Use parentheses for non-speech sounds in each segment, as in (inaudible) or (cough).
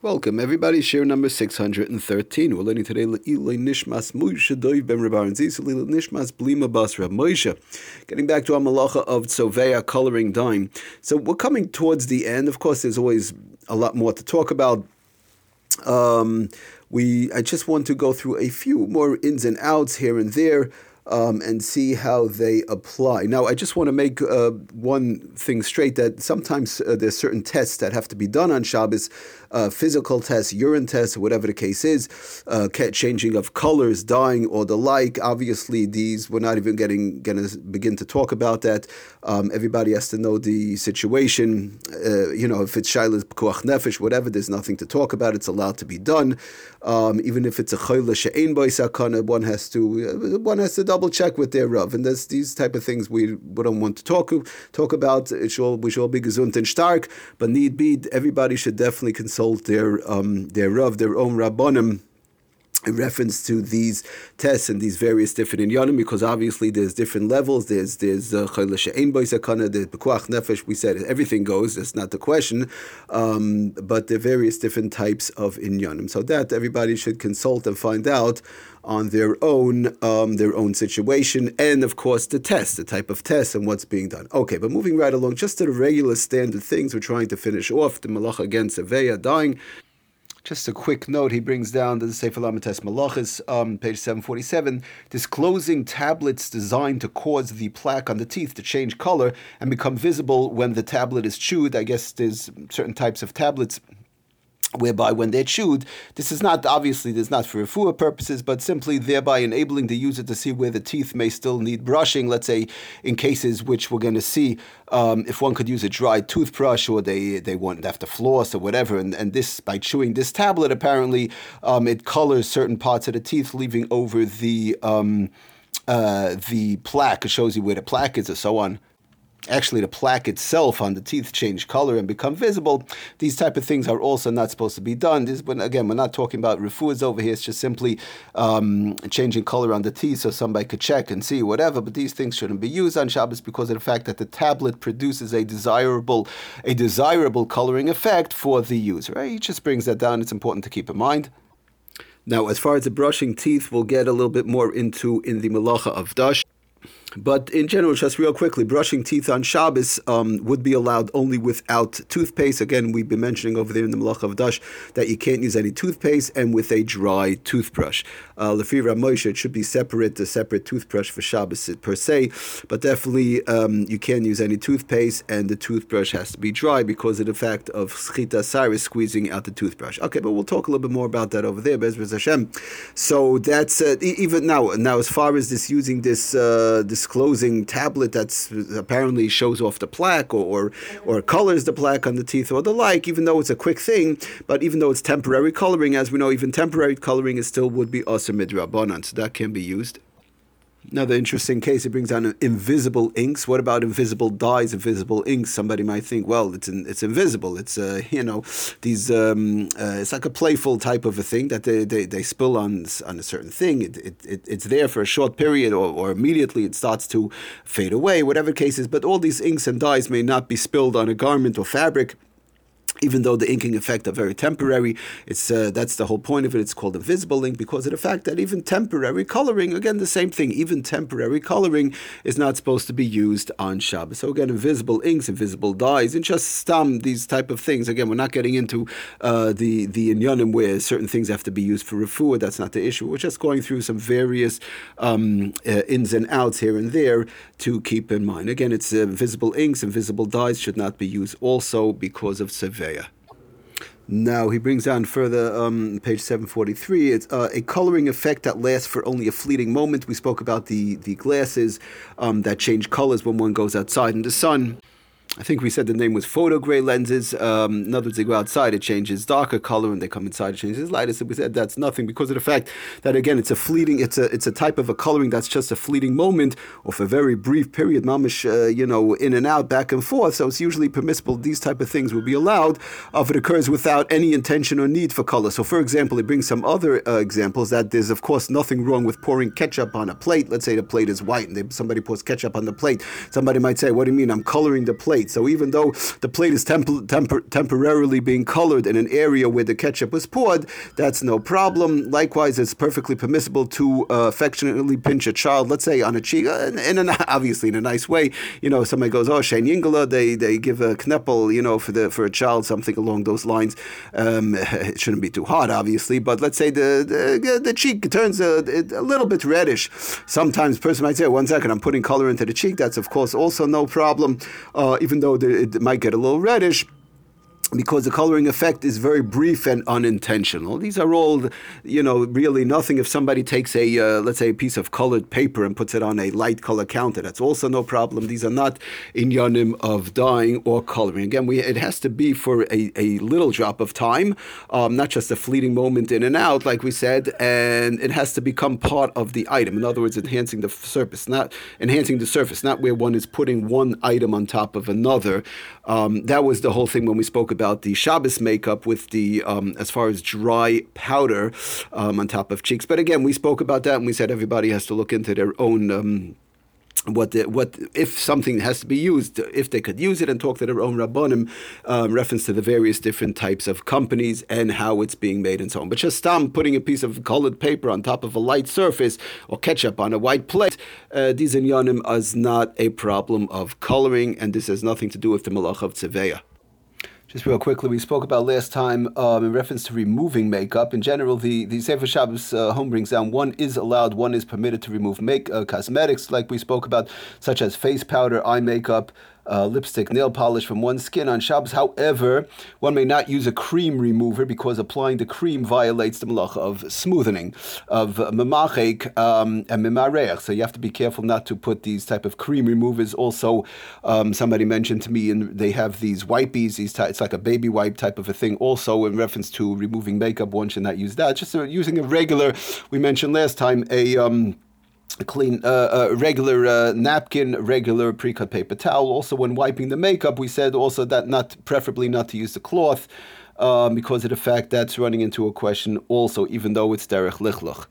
Welcome, everybody. Shiur number 613. We're learning today Nishmas Basra. Getting back to our malacha of Tzovea coloring dime. So we're coming towards the end. Of course, there's always a lot more to talk about. Um, we I just want to go through a few more ins and outs here and there um, and see how they apply. Now, I just want to make uh, one thing straight that sometimes uh, there's certain tests that have to be done on Shabbos, uh, physical tests, urine tests, whatever the case is, uh, changing of colors, dyeing, or the like. Obviously, these we're not even getting going to begin to talk about that. Um, everybody has to know the situation. Uh, you know, if it's Shailas Pekuach Nefesh, whatever, there's nothing to talk about. It's allowed to be done. Um, even if it's a Chayla She'ein Sakana, one has to uh, one has to double check with their Rav. And there's these type of things we, don't want to talk talk about. It should all, we should all be gesund and stark, but need be, everybody should definitely consult their um, their Rav, their own Rabbanim in reference to these tests and these various different inyanim, because obviously there's different levels. There's there's uh, she'ein bo sakana, there's pikuach nefesh. We said everything goes. That's not the question, um, but are various different types of inyanim. So that everybody should consult and find out on their own um, their own situation, and of course the test, the type of test, and what's being done. Okay, but moving right along, just to the regular standard things, we're trying to finish off the malacha against Aveya dying. Just a quick note, he brings down the Sefer Lamed Tes Melachos, um, page 747, disclosing tablets designed to cause the plaque on the teeth to change color and become visible when the tablet is chewed. I guess there's certain types of tablets whereby when they're chewed, this is not obviously this is not for refuah purposes, but simply thereby enabling the user to see where the teeth may still need brushing. Let's say in cases which we're going to see, um, if one could use a dry toothbrush or they they want to have to floss or whatever, and, and this by chewing this tablet, apparently um, it colors certain parts of the teeth, leaving over the um, uh, the plaque. It shows you where the plaque is, and so on actually the plaque itself on the teeth change color and become visible. These type of things are also not supposed to be done. This, but again, we're not talking about refuahs over here. It's just simply um, changing color on the teeth so somebody could check and see whatever. But these things shouldn't be used on Shabbos because of the fact that the tablet produces a desirable, a desirable coloring effect for the user. Right? He just brings that down. It's important to keep in mind. Now, as far as the brushing teeth, we'll get a little bit more into in the malacha of dash. But in general, just real quickly, brushing teeth on Shabbos um, would be allowed only without toothpaste. Again, we've been mentioning over there in the Malach of Dash that you can't use any toothpaste and with a dry toothbrush. Uh, Lefira Moshe, it should be separate, a separate toothbrush for Shabbos per se, but definitely um, you can't use any toothpaste and the toothbrush has to be dry because of the fact of schita cyrus squeezing out the toothbrush. Okay, but we'll talk a little bit more about that over there, B'ezras Hashem. So that's uh, even now. Now, as far as this using this uh, this disclosing tablet that's apparently shows off the plaque or, or, or colors the plaque on the teeth or the like, even though it's a quick thing, but even though it's temporary coloring, as we know, even temporary coloring is still would be assur midrabanan, so that can be used. Another interesting case, it brings down invisible inks. What about invisible dyes, invisible inks? Somebody might think, well, it's in, it's invisible. It's uh, you know these um, uh, it's like a playful type of a thing that they, they, they spill on on a certain thing. It, it, it, it's there for a short period, or, or immediately it starts to fade away. Whatever cases, but all these inks and dyes may not be spilled on a garment or fabric even though the inking effect are very temporary, it's uh, that's the whole point of it. It's called a visible ink because of the fact that even temporary coloring, again the same thing, even temporary coloring is not supposed to be used on Shabbos. So again, invisible inks, invisible dyes, and just stam these type of things. Again, we're not getting into uh, the the inyanim where certain things have to be used for refuah. That's not the issue. We're just going through some various um, uh, ins and outs here and there to keep in mind. Again, it's uh, visible inks, invisible dyes should not be used also because of severe now he brings down further, um, page 743, it's uh, a coloring effect that lasts for only a fleeting moment. We spoke about the, the glasses um, that change colors when one goes outside in the sun. I think we said the name was photo gray lenses. Um, in other words, they go outside, it changes darker color, and they come inside, it changes lighter. So we said that's nothing because of the fact that again, it's a fleeting, it's a it's a type of a coloring that's just a fleeting moment of a very brief period, mamish, uh, you know, in and out, back and forth. So it's usually permissible. These type of things will be allowed if it occurs without any intention or need for color. So, for example, it brings some other uh, examples that there's of course nothing wrong with pouring ketchup on a plate. Let's say the plate is white and they, somebody pours ketchup on the plate. Somebody might say, "What do you mean? I'm coloring the plate." Plate. So even though the plate is temp- temp- temporarily being colored in an area where the ketchup was poured, that's no problem. Likewise, it's perfectly permissible to uh, affectionately pinch a child, let's say on a cheek, uh, in, in an, (laughs) obviously in a nice way. You know, somebody goes, oh, Shane Yingala, they, they give a kneppel, you know, for the for a child, something along those lines. Um, (laughs) it shouldn't be too hot, obviously, but let's say the the, the cheek turns a, a little bit reddish. Sometimes person might say, one second, I'm putting color into the cheek. That's, of course, also no problem, uh, even though it might get a little reddish because the coloring effect is very brief and unintentional. These are all, you know, really nothing. If somebody takes a, uh, let's say, a piece of colored paper and puts it on a light color counter, that's also no problem. These are not inyanim of dyeing or coloring. Again, we, it has to be for a, a little drop of time, um, not just a fleeting moment in and out, like we said, and it has to become part of the item. In other words, enhancing the surface, not enhancing the surface, not where one is putting one item on top of another. Um, that was the whole thing when we spoke about the Shabbos makeup with the um, as far as dry powder um, on top of cheeks. But again, we spoke about that and we said everybody has to look into their own um, what the, what if something has to be used, if they could use it and talk to their own rabbonim, um, reference to the various different types of companies and how it's being made and so on. But just stam putting a piece of colored paper on top of a light surface or ketchup on a white plate, uh, these inyanim is not a problem of coloring, and this has nothing to do with the malach of tzeveya. Just real quickly, we spoke about last time um, in reference to removing makeup. In general, the, the Sefer Shabbos uh, home brings down one is allowed, one is permitted to remove make uh, cosmetics, like we spoke about, such as face powder, eye makeup, uh, lipstick, nail polish from one skin on Shabbos. However, one may not use a cream remover because applying the cream violates the malacha of smoothing, of memachek um, and memarech. So you have to be careful not to put these type of cream removers. Also, um, somebody mentioned to me, and they have these wipies. These ty- it's like a baby wipe type of a thing. Also, in reference to removing makeup, one should not use that. Just uh, using a regular. We mentioned last time a. Um, clean, uh, uh, regular uh, napkin, regular pre-cut paper towel. Also, when wiping the makeup, we said also that not preferably not to use the cloth um, because of the fact that's running into a question. Also, even though it's derech lichloch.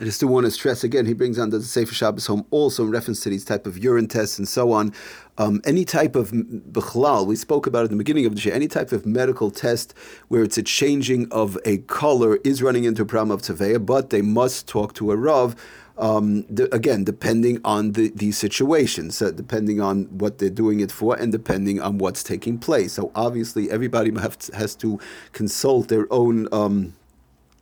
I just do want to stress again, he brings on the Sefer Shabbos home also in reference to these type of urine tests and so on. Um, any type of bichlal, we spoke about at the beginning of the show, any type of medical test where it's a changing of a color is running into a problem of Tzoveya, but they must talk to a Rav um, the, again, depending on the, the situations, uh, depending on what they're doing it for, and depending on what's taking place. So obviously, everybody to, has to consult their own. Um,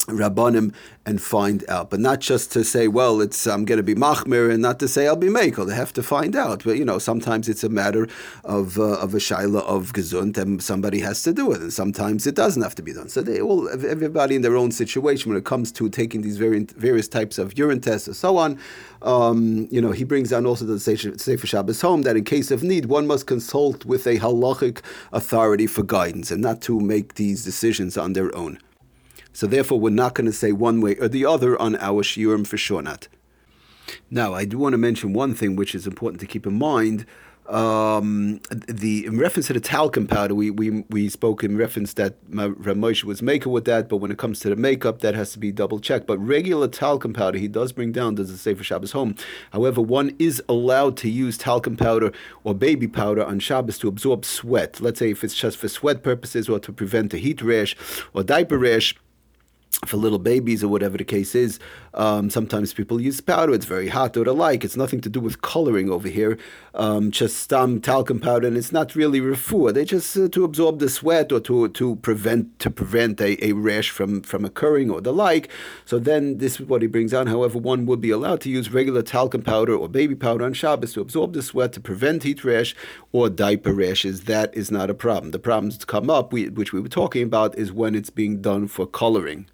rabbanim and find out, but not just to say, well, it's I'm going to be machmir, and not to say I'll be mekel. They have to find out. But you know, sometimes it's a matter of uh, of a shaila of gezunt, and somebody has to do it, and sometimes it doesn't have to be done. So they all everybody in their own situation when it comes to taking these various various types of urine tests and so on. Um, you know, he brings down also the Sefer Shabbos home that in case of need, one must consult with a halachic authority for guidance and not to make these decisions on their own. So therefore, we're not going to say one way or the other on our shiurim for sure not. Now, I do want to mention one thing which is important to keep in mind. Um, the in reference to the talcum powder, we, we, we spoke in reference that Ramosha was maker with that, but when it comes to the makeup, that has to be double checked. But regular talcum powder, he does bring down, does it say for Shabbos home? However, one is allowed to use talcum powder or baby powder on Shabbos to absorb sweat. Let's say if it's just for sweat purposes or to prevent a heat rash or diaper rash for little babies or whatever the case is. Um, sometimes people use powder. It's very hot or the like. It's nothing to do with coloring over here. Um, just um, talcum powder, and it's not really refuah. They just uh, to absorb the sweat or to to prevent to prevent a, a rash from from occurring or the like. So then this is what he brings on. However, one would be allowed to use regular talcum powder or baby powder on Shabbos to absorb the sweat to prevent heat rash or diaper rashes. That is not a problem. The problems that come up, we, which we were talking about, is when it's being done for coloring.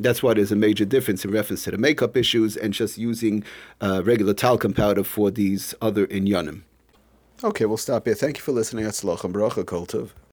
That's why there's a major difference in reference to the makeup issues and just using uh, regular talcum powder for these other inyanim. Okay, we'll stop here. Thank you for listening. Atzlach and bracha kol tuv.